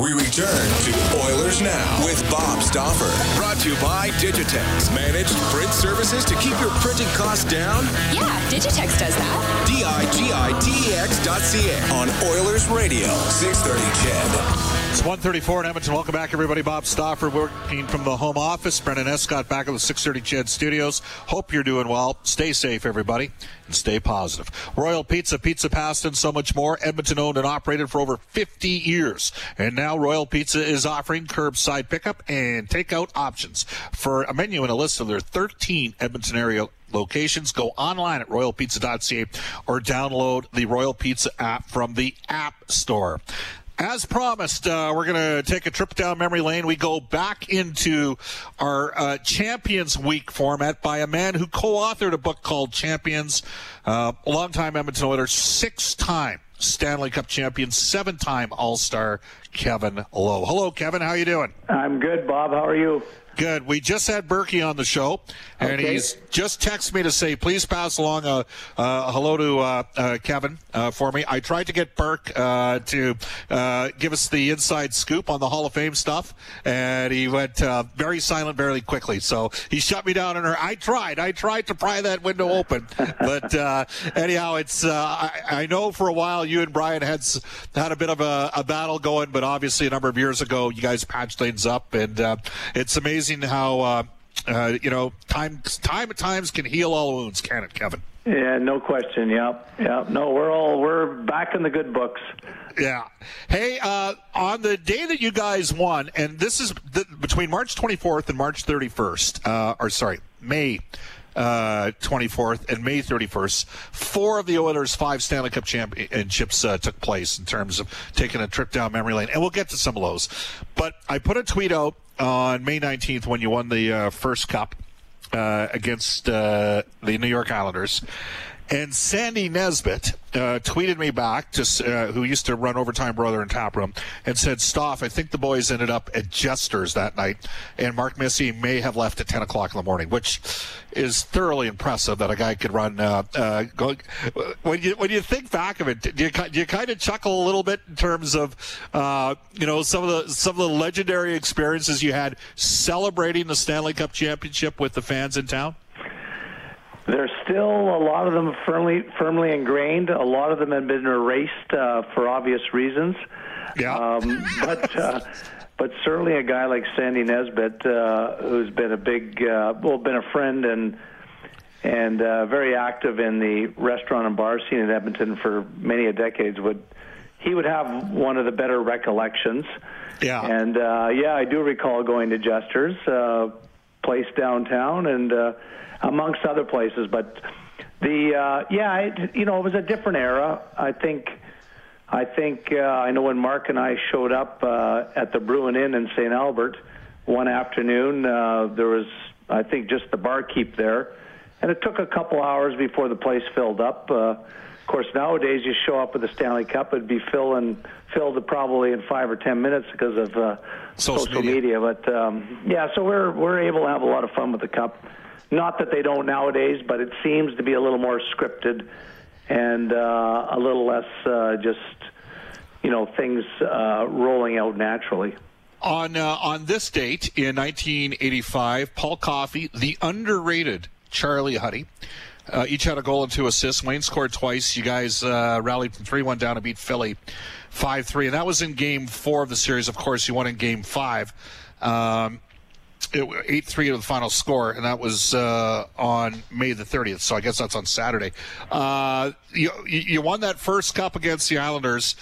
We return to Oilers Now with Bob Stauffer. Brought to you by Digitex. Managed print services to keep your printing costs down? Yeah, Digitex does that. D-I-G-I-T-E-X dot C-A on Oilers Radio, 630 CHED. It's 134 in Edmonton. Welcome back, everybody. Bob Stauffer working from the home office. Brendan Escott back at the 630 CHED studios. Hope you're doing well. Stay safe, everybody, and stay positive. Royal Pizza, Pizza Pasta, and so much more. Edmonton owned and operated for over 50 years. And now Royal Pizza is offering curbside pickup and takeout options. For a menu and a list of their 13 Edmonton area locations. Go online at royalpizza.ca or download the Royal Pizza app from the App Store. As promised, uh, we're going to take a trip down memory lane. We go back into our uh, Champions Week format by a man who co-authored a book called Champions, uh, a longtime Edmonton Oilers, six-time Stanley Cup champion, seven-time All-Star Kevin Lowe. Hello, Kevin. How are you doing? I'm good, Bob. How are you? Good. We just had Berkey on the show, and Okay. he's just texted me to say, please pass along a, a hello to uh, uh, Kevin uh, for me. I tried to get Burke uh, to uh, give us the inside scoop on the Hall of Fame stuff, and he went uh, very silent very quickly. So he shut me down. And I tried. I tried to pry that window open, but uh, anyhow, it's. Uh, I, I know for a while you and Brian had had a bit of a, a battle going, but obviously a number of years ago you guys patched things up, and uh, it's amazing how. Uh, uh, you know, time time at times can heal all wounds, can it, Kevin? Yeah, no question. Yep, yep. No, we're all we're back in the good books. Yeah. Hey, uh, on the day that you guys won, and this is the, between March 24th and March 31st, uh, or sorry, May uh, 24th and May 31st, four of the Oilers' five Stanley Cup championships uh, took place in terms of taking a trip down memory lane, and we'll get to some of those. But I put a tweet out on May 19th when you won the uh, first cup uh, against uh, the New York Islanders. And Sandy Nesbitt uh, tweeted me back, uh, who used to run Overtime Broiler and Tap Room, and said, "Stoff, I think the boys ended up at Jester's that night, and Mark Messier may have left at 10 o'clock in the morning, which is thoroughly impressive that a guy could run. Uh, uh, go, when you when you think back of it, do you, do you kind of chuckle a little bit in terms of uh, you know some of the some of the legendary experiences you had celebrating the Stanley Cup championship with the fans in town? There's still a lot of them firmly firmly ingrained. A lot of them have been erased uh, for obvious reasons. Yeah. Um, but uh, but certainly a guy like Sandy Nesbitt, uh, who's been a big, uh, well, been a friend and and uh, very active in the restaurant and bar scene in Edmonton for many a decades, would he would have one of the better recollections. Yeah. And uh, yeah, I do recall going to Jester's uh, place downtown, and uh, amongst other places. But the uh, yeah, it, you know, it was a different era. I think. I think uh, I know when Mark and I showed up uh, at the Bruin Inn in St. Albert one afternoon. Uh, there was, I think, just the barkeep there, and it took a couple hours before the place filled up. Uh, of course, nowadays you show up with the Stanley Cup, it'd be filling filled probably in five or ten minutes because of uh, Social social, media. media. But um, yeah, so we're we're able to have a lot of fun with the cup. Not that they don't nowadays, but it seems to be a little more scripted and uh, a little less uh, just you know things uh, rolling out naturally. On uh, on this date in 1985, Paul Coffey, the underrated Charlie Huddy, uh, each had a goal and two assists. Wayne scored twice. You guys uh, rallied from 3 1 down to beat Philly 5 3. And that was in game four of the series. Of course, you won in game five. Um, eight three to the final score, and that was uh, on May the thirtieth. So I guess that's on Saturday. Uh, you you won that first cup against the Islanders.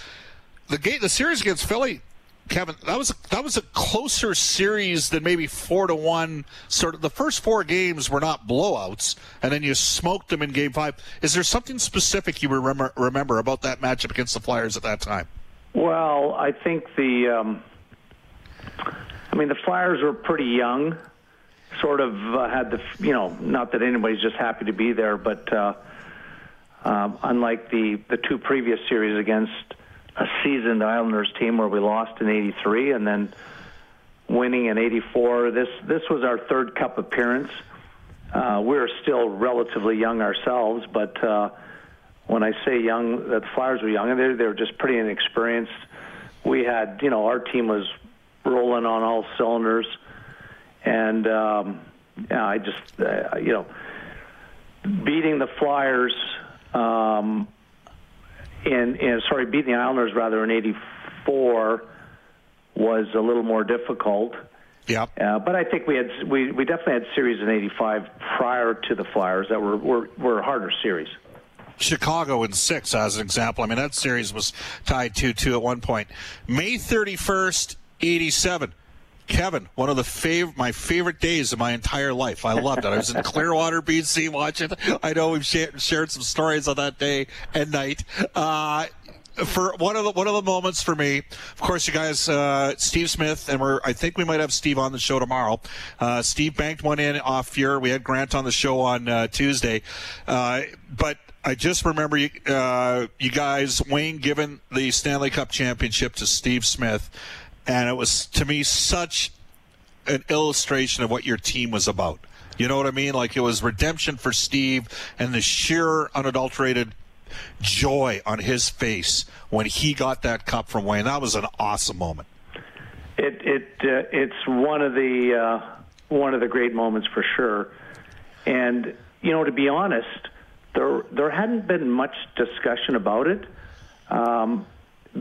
The game, the series against Philly, Kevin, that was that was a closer series than maybe four to one. Sort of the first four games were not blowouts, and then you smoked them in Game Five. Is there something specific you remember remember about that matchup against the Flyers at that time? Well, I think the, um, I mean, the Flyers were pretty young. Sort of uh, had the, you know, not that anybody's just happy to be there, but uh, um, unlike the the two previous series against a seasoned Islanders team where we lost in '83 and then winning in '84. This this was our third Cup appearance. Uh, we were still relatively young ourselves, but uh, when I say young, the Flyers were young, and they, they were just pretty inexperienced. We had, you know, our team was rolling on all cylinders, and um, yeah, I just, uh, you know, beating the Flyers um, in, in sorry, beating the Islanders rather in '84 was a little more difficult. Yeah. Uh, but I think we had we, we definitely had series in '85 prior to the Flyers that were were, were harder series. Chicago in six, as an example. I mean, that series was tied 2 2 at one point. May 31st, 87. Kevin, one of the fav- my favorite days of my entire life. I loved it. I was in Clearwater, BC, watching. I know we've shared, shared some stories on that day and night. Uh, for one of the one of the moments for me, of course, you guys, uh, Steve Smith, and we're I think we might have Steve on the show tomorrow. Uh, Steve banked one in off Fuhr. We had Grant on the show on uh, Tuesday, uh, but I just remember you, uh, you guys, Wayne, giving the Stanley Cup championship to Steve Smith, and it was to me such an illustration of what your team was about. You know what I mean? Like it was redemption for Steve and the sheer, unadulterated joy on his face when he got that cup from Wayne. That was an awesome moment. It it uh, it's one of the uh, one of the great moments for sure. And you know, to be honest, there there hadn't been much discussion about it um,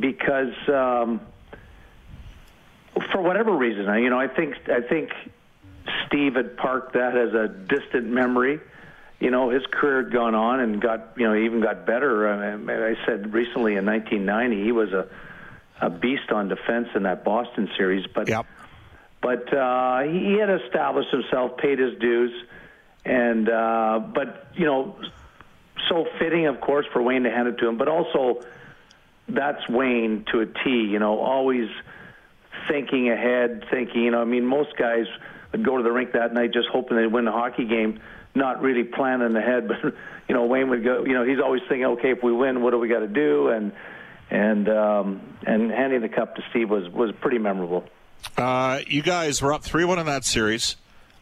because um, for whatever reason, I, you know, I think I think Steve had parked that as a distant memory. You know, his career had gone on and got you know even got better. I, mean, I said recently in 1990 he was a a beast on defense in that Boston series, but. Yep. But uh, he had established himself, paid his dues, and uh, but you know so fitting, of course, for Wayne to hand it to him, but also that's Wayne to a T. You know, always thinking ahead, thinking. You know, I mean, most guys would go to the rink that night just hoping they'd win the hockey game, not really planning ahead. But you know, Wayne would go. You know, he's always thinking, okay, if we win, what do we got to do? And and um, and handing the cup to Steve was was pretty memorable. Uh, you guys were up three one in that series.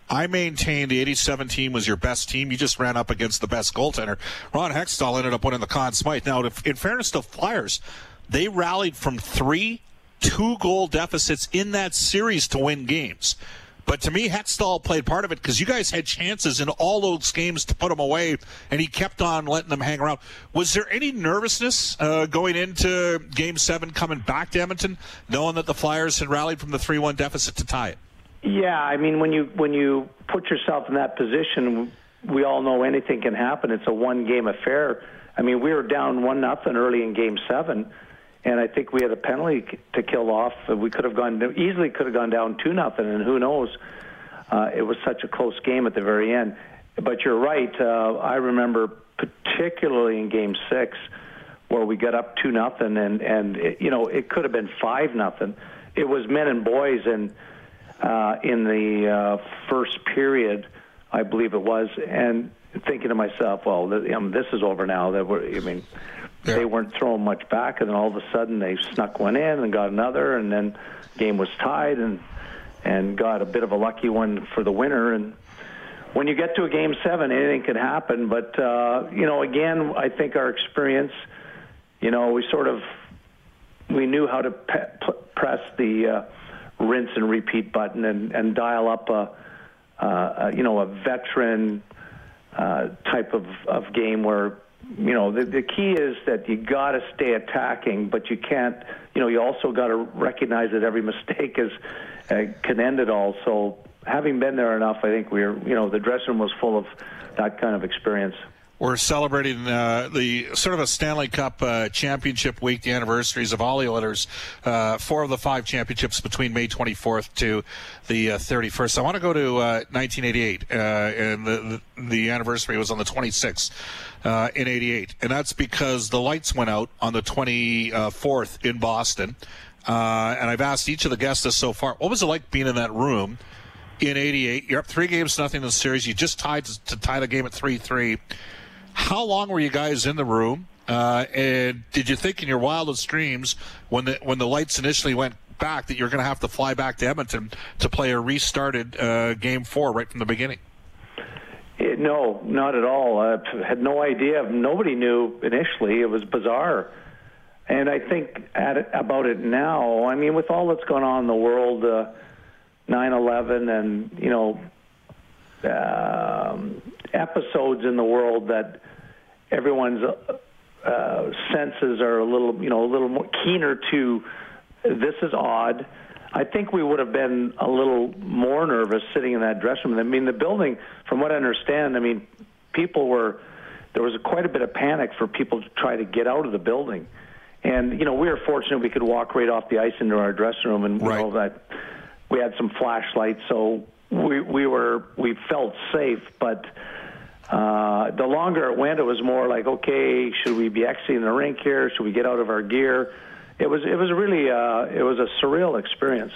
I maintain the 87 team was your best team. You just ran up against the best goaltender. Ron Hextall ended up winning the Conn Smythe. Now, in fairness to Flyers, they rallied from three two goal deficits in that series to win games. But to me, Hextall played part of it because you guys had chances in all those games to put them away, and he kept on letting them hang around. Was there any nervousness uh, going into Game Seven, coming back to Edmonton, knowing that the Flyers had rallied from the three-one deficit to tie it? Yeah, I mean when you when you put yourself in that position, we all know anything can happen. It's a one game affair. I mean, we were down one nothing early in game 7 and I think we had a penalty to kill off. We could have gone easily could have gone down 2 nothing and who knows. Uh, it was such a close game at the very end. But you're right. Uh, I remember particularly in game 6 where we got up 2 nothing and and it, you know, it could have been 5 nothing. It was men and boys and uh, in the uh, first period, I believe it was, and thinking to myself, well, th- this is over now. That we're, I mean, yeah. they weren't throwing much back, and then all of a sudden they snuck one in and got another, and then game was tied, and and got a bit of a lucky one for the winner. And when you get to a game seven, anything can happen. But uh, you know, again, I think our experience, you know, we sort of we knew how to pe- press the. Uh, rinse and repeat button and, and dial up a, uh, a you know a veteran uh, type of, of game where you know the, the key is that you got to stay attacking, but you can't. You know you also got to recognize that every mistake is uh, can end it all. So having been there enough, I think we're you know the dressing room was full of that kind of experience. We're celebrating uh, the sort of a Stanley Cup uh, championship week, the anniversaries of all the Oilers, uh, four of the five championships between May 24th to the 31st. Uh, I want to go to 1988, uh, uh, and the, the, anniversary was on the 26th in '88, and that's because the lights went out on the 24th in Boston. and I've asked each of the guests this so far. What was it like being in that room? In '88, you're up three games nothing in the series. You just tied to, to tie the game at three-three how long were you guys in the room? Uh, and did you think in your wildest dreams when the when the lights initially went back that you're going to have to fly back to Edmonton to play a restarted uh, game four right from the beginning? It, no, not at all. I had no idea. Nobody knew initially. It was bizarre. And I think at, about it now, I mean, with all that's going on in the world, uh, 9/11, and you know, um, episodes in the world that everyone's uh, senses are a little, you know, a little more keener to. This is odd. I think we would have been a little more nervous sitting in that dressing room. I mean, the building, from what I understand, I mean, people were there was quite a bit of panic for people to try to get out of the building. And you know, we were fortunate we could walk right off the ice into our dressing room, and right. you know that we had some flashlights, so we we were we felt safe. But uh, the longer it went, it was more like, okay, should we be exiting the rink here? Should we get out of our gear? It was it was really uh, it was a surreal experience.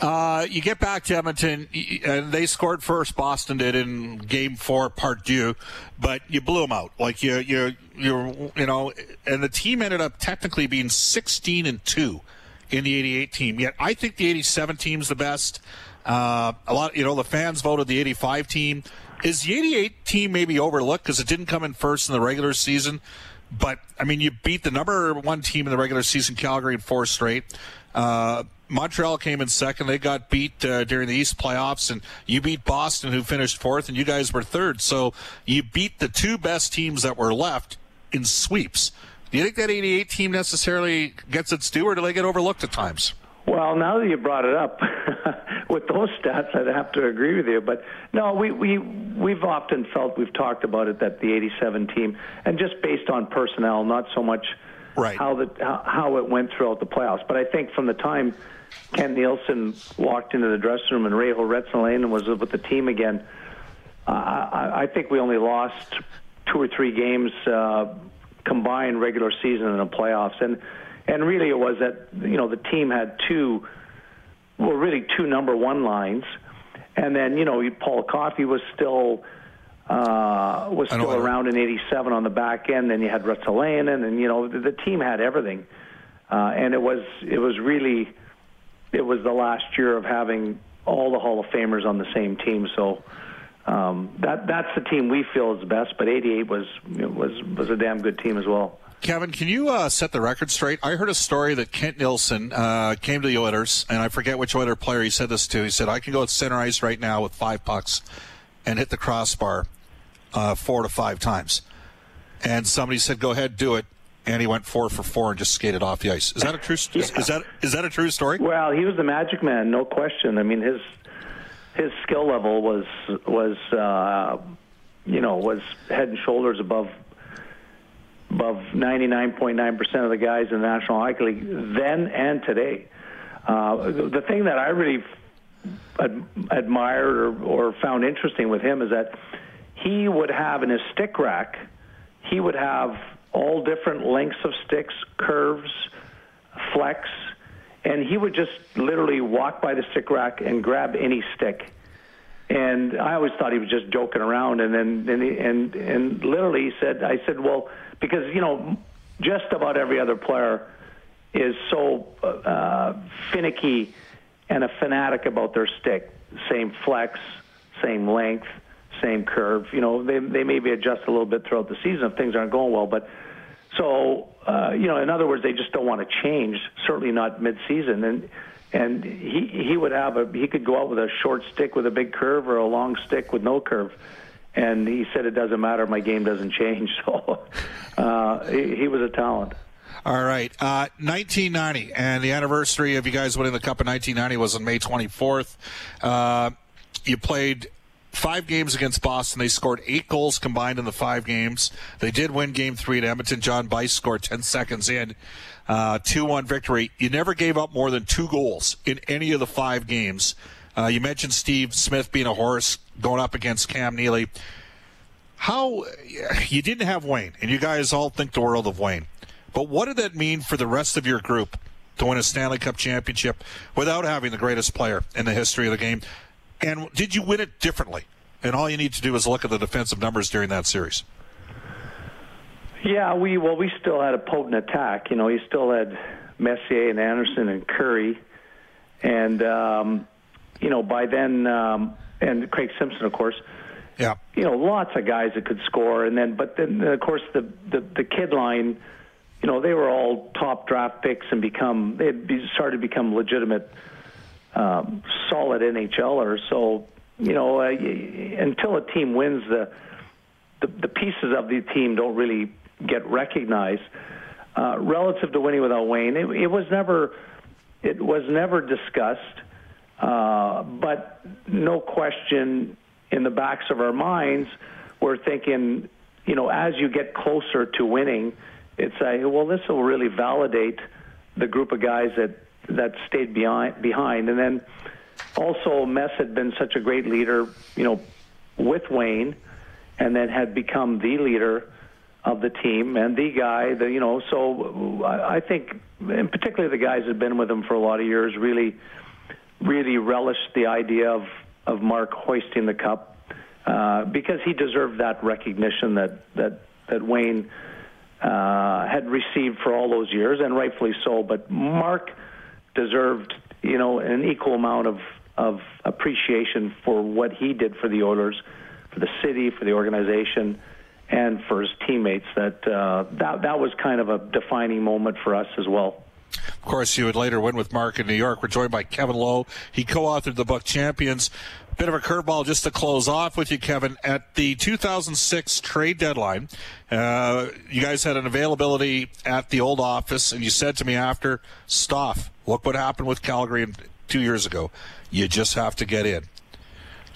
Uh, you get back to Edmonton, and they scored first. Boston did in Game Four, Part Two, but you blew them out. Like you, you, you, you know, and the team ended up technically being sixteen and two in the '88 team. Yet I think the '87 team's the best. Uh, a lot, you know, the fans voted the '85 team. Is the '88 team maybe overlooked because it didn't come in first in the regular season? But I mean, you beat the number one team in the regular season, Calgary, in four straight. Uh, Montreal came in second. They got beat uh, during the East playoffs, and you beat Boston, who finished fourth, and you guys were third. So you beat the two best teams that were left in sweeps. Do you think that 88 team necessarily gets its due, or do they get overlooked at times? Well, now that you brought it up, with those stats, I'd have to agree with you. But no, we we we've often felt we've talked about it that the '87 team, and just based on personnel, not so much right. how the how, how it went throughout the playoffs. But I think from the time Kent Nilsson walked into the dressing room and Reijo Ruotsalainen was with the team again, uh, I, I think we only lost two or three games uh, combined regular season and the playoffs, and and really it was that you know the team had two, well really two number one lines, and then you know Paul Coffey was still. Uh, was still around in '87 on the back end. Then you had Ruotsalainen, and you know the, the team had everything, uh, and it was it was really it was the last year of having all the Hall of Famers on the same team. So um, that that's the team we feel is the best. But '88 was was was a damn good team as well. Kevin, can you uh, set the record straight? I heard a story that Kent Nilsson uh, came to the Oilers, and I forget which Oiler player he said this to. He said, "I can go at center ice right now with five pucks and hit the crossbar uh, four to five times." And somebody said, "Go ahead, do it." and he went four for four and just skated off the ice. Is that a true? yeah. is, is, that is that a true story? Well, he was the magic man, no question. I mean, his his skill level was was uh, you know was head and shoulders above above 99.9 percent of the guys in the National Hockey League then and today. Uh, the thing that I really ad- admired or, or found interesting with him is that he would have in his stick rack, he would have all different lengths of sticks, curves, flex, and he would just literally walk by the stick rack and grab any stick. And I always thought he was just joking around, and then and he, and and literally he said, I said, well, because you know, just about every other player is so uh, finicky and a fanatic about their stick. Same flex, same length, same curve. You know, they they maybe adjust a little bit throughout the season if things aren't going well, but so, uh, you know, in other words, they just don't want to change. Certainly not mid-season, and and he he would have a he could go out with a short stick with a big curve or a long stick with no curve, and he said it doesn't matter. My game doesn't change. So, uh, he, he was a talent. All right. Uh, 1990, and the anniversary of you guys winning the Cup in 1990 was on May 24th. Uh, you played five games against Boston. They scored eight goals combined in the five games. They did win game three at Edmonton. John Byce scored 10 seconds in. Uh, 2 1 victory. You never gave up more than two goals in any of the five games. Uh, you mentioned Steve Smith being a horse going up against Cam Neely. How you didn't have Wayne, and you guys all think the world of Wayne. But what did that mean for the rest of your group to win a Stanley Cup championship without having the greatest player in the history of the game? And did you win it differently? And all you need to do is look at the defensive numbers during that series. Yeah, we well, we still had a potent attack. You know, you still had Messier and Anderson and Kurri, and um, you know by then, um, and Craig Simpson, of course. Yeah. You know, lots of guys that could score, and then but then of course the the, the kid line. You know, they were all top draft picks and become they had be, started to become legitimate, um, solid NHLers. So you know, uh, until a team wins the, the the pieces of the team don't really get recognized. Uh, relative to winning without Wayne, it, it was never it was never discussed, uh, but no question in the backs of our minds, we're thinking, you know, as you get closer to winning, it's a well, this will really validate the group of guys that that stayed behind behind, and then also Mess had been such a great leader, you know, with Wayne, and then had become the leader of the team and the guy, the you know. So I think, and particularly the guys that have been with him for a lot of years, really, really relished the idea of of Mark hoisting the cup uh, because he deserved that recognition that that that Wayne uh, had received for all those years, and rightfully so. But Mark deserved, you know, an equal amount of of appreciation for what he did for the Oilers, for the city, for the organization and for his teammates. That uh, that that was kind of a defining moment for us as well. Of course, you would later win with Mark in New York. We're joined by Kevin Lowe. He co-authored the book Champions. Bit of a curveball just to close off with you, Kevin. At the 2006 trade deadline, uh, you guys had an availability at the old office, and you said to me after, "Stoff, look what happened with Calgary two years ago. You just have to get in."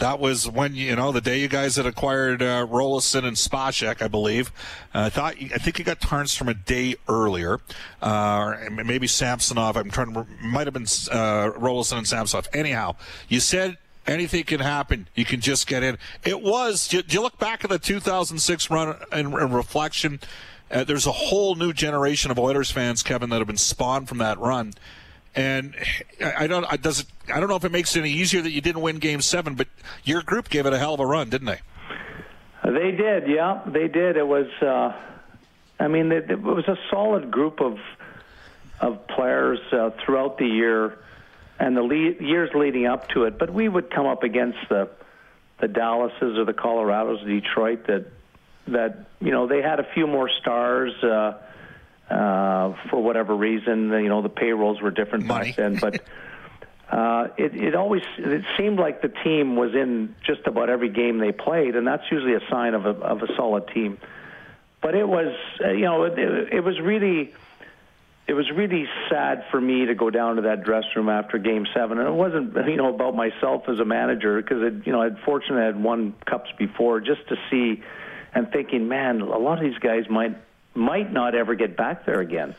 That was when you know the day you guys had acquired uh, Roloson and Spacek, I believe. Uh, I thought I think you got Tarns from a day earlier, uh, maybe Samsonov. I'm trying to might have been uh, Roloson and Samsonov. Anyhow, you said anything can happen. You can just get in. It was. Do you, look back at the 2006 run and, reflection? Uh, there's a whole new generation of Oilers fans, Kevin, that have been spawned from that run. And I don't, I does I don't know if it makes it any easier that you didn't win Game Seven, but your group gave it a hell of a run, didn't they? They did, yeah, they did. It was, uh, I mean, it, it was a solid group of of players uh, throughout the year and the le- years leading up to it. But we would come up against the the Dallases or the Colorados, Detroit that that you know they had a few more stars. Uh, uh, for whatever reason. You know, the payrolls were different Money. back then, but. Uh, it, it always it seemed like the team was in just about every game they played, and that's usually a sign of a of a solid team. But it was, uh, you know, it, it was really, it was really sad for me to go down to that dressing room after Game Seven, and it wasn't, you know, about myself as a manager because, you know, I'd fortunately had won cups before, just to see and thinking, man, a lot of these guys might might not ever get back there again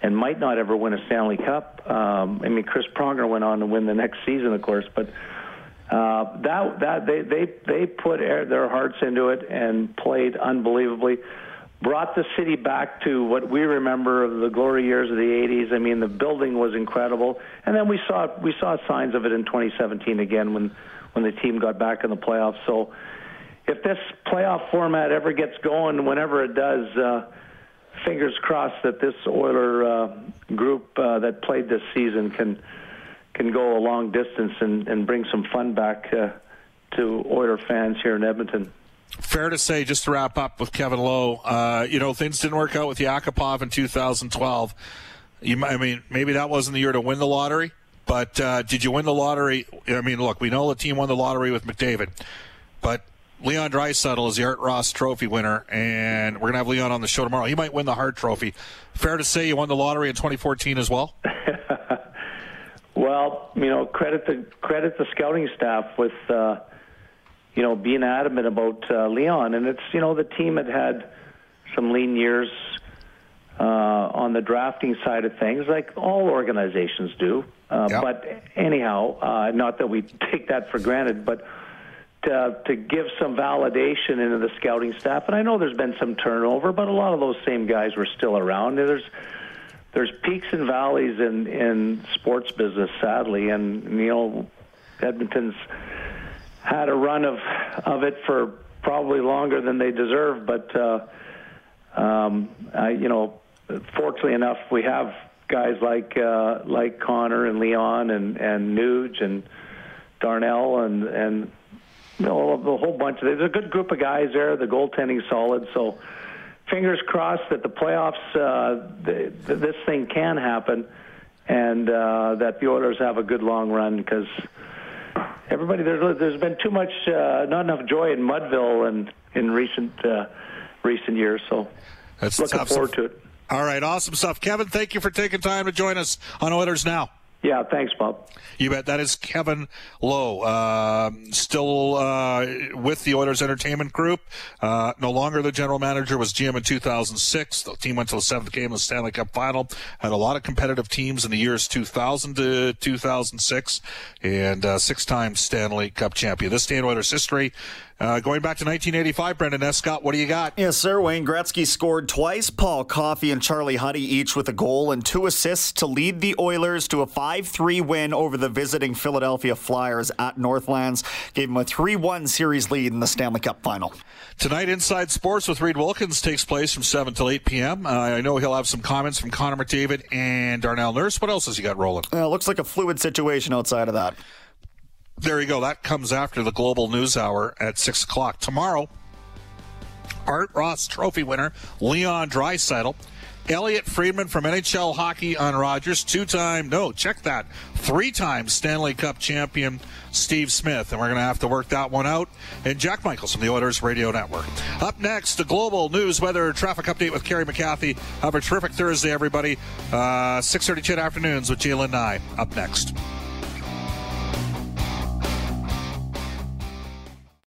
and might not ever win a Stanley Cup. Um, I mean, Chris Pronger went on to win the next season, of course, but uh, that that they they they put their hearts into it and played unbelievably. Brought the city back to what we remember of the glory years of the '80s. I mean, the building was incredible, and then we saw we saw signs of it in 2017 again when when the team got back in the playoffs. So, if this playoff format ever gets going, whenever it does. Uh, fingers crossed that this Oiler uh, group uh, that played this season can can go a long distance and, and bring some fun back uh, to Oiler fans here in Edmonton. Fair to say, just to wrap up with Kevin Lowe, uh, you know things didn't work out with Yakupov in 2012. You, I mean, maybe that wasn't the year to win the lottery, but uh, did you win the lottery? I mean, look, we know the team won the lottery with McDavid, but Leon Draisaitl is the Art Ross Trophy winner, and we're going to have Leon on the show tomorrow. He might win the Hart Trophy. Fair to say you won the lottery in 2014 as well? well, you know, credit the credit the scouting staff with uh, you know being adamant about uh, Leon, and it's you know the team had had some lean years uh, on the drafting side of things, like all organizations do. Uh, yep. But anyhow, uh, not that we take that for granted, but to, to give some validation into the scouting staff. And I know there's been some turnover, but a lot of those same guys were still around. There's there's peaks and valleys in in sports business, sadly, and you know Edmonton's had a run of of it for probably longer than they deserve, but. Uh, um, I, you know, fortunately enough, we have guys like uh, like Connor and Leon and and Nuge and Darnell and and know, a whole bunch. Of, there's a good group of guys there. The goaltending's solid, so fingers crossed that the playoffs, uh, the, the, this thing can happen, and uh, that the Oilers have a good long run because everybody there's there's been too much, uh, not enough joy in Mudville and in recent uh, recent years. So That's looking forward to it. All right, awesome stuff, Kevin. Thank you for taking time to join us on Oilers Now. Yeah, thanks, Bob. You bet. That is Kevin Lowe, uh, still uh, with the Oilers Entertainment Group. Uh, no longer the general manager. Was GM in 2006. The team went to the seventh game of the Stanley Cup Final. Had a lot of competitive teams in the years 2000 to 2006, and uh, six-time Stanley Cup champion. This day in Oilers history. Uh, going back to 1985, Brendan Escott, what do you got? Yes, sir. Wayne Gretzky scored twice. Paul Coffey and Charlie Huddy each with a goal and two assists to lead the Oilers to a 5-3 win over the visiting Philadelphia Flyers at Northlands. Gave them a 3-1 series lead in the Stanley Cup Final. Tonight, Inside Sports with Reid Wilkins takes place from 7 till 8 p.m. Uh, I know he'll have some comments from Connor McDavid and Darnell Nurse. What else has he got rolling? Uh, looks like a fluid situation outside of that. There you go. That comes after the Global News Hour at 6 o'clock. Tomorrow, Art Ross Trophy winner Leon Draisaitl, Elliotte Friedman from NHL Hockey on Rogers, two time, no, check that, three time Stanley Cup champion Steve Smith. And we're going to have to work that one out. And Jack Michaels from the Oilers Radio Network. Up next, the Global News Weather Traffic Update with Kerry McCarthy. Have a terrific Thursday, everybody. Uh, 6.30 10 afternoons with J'lyn Nye. Up next.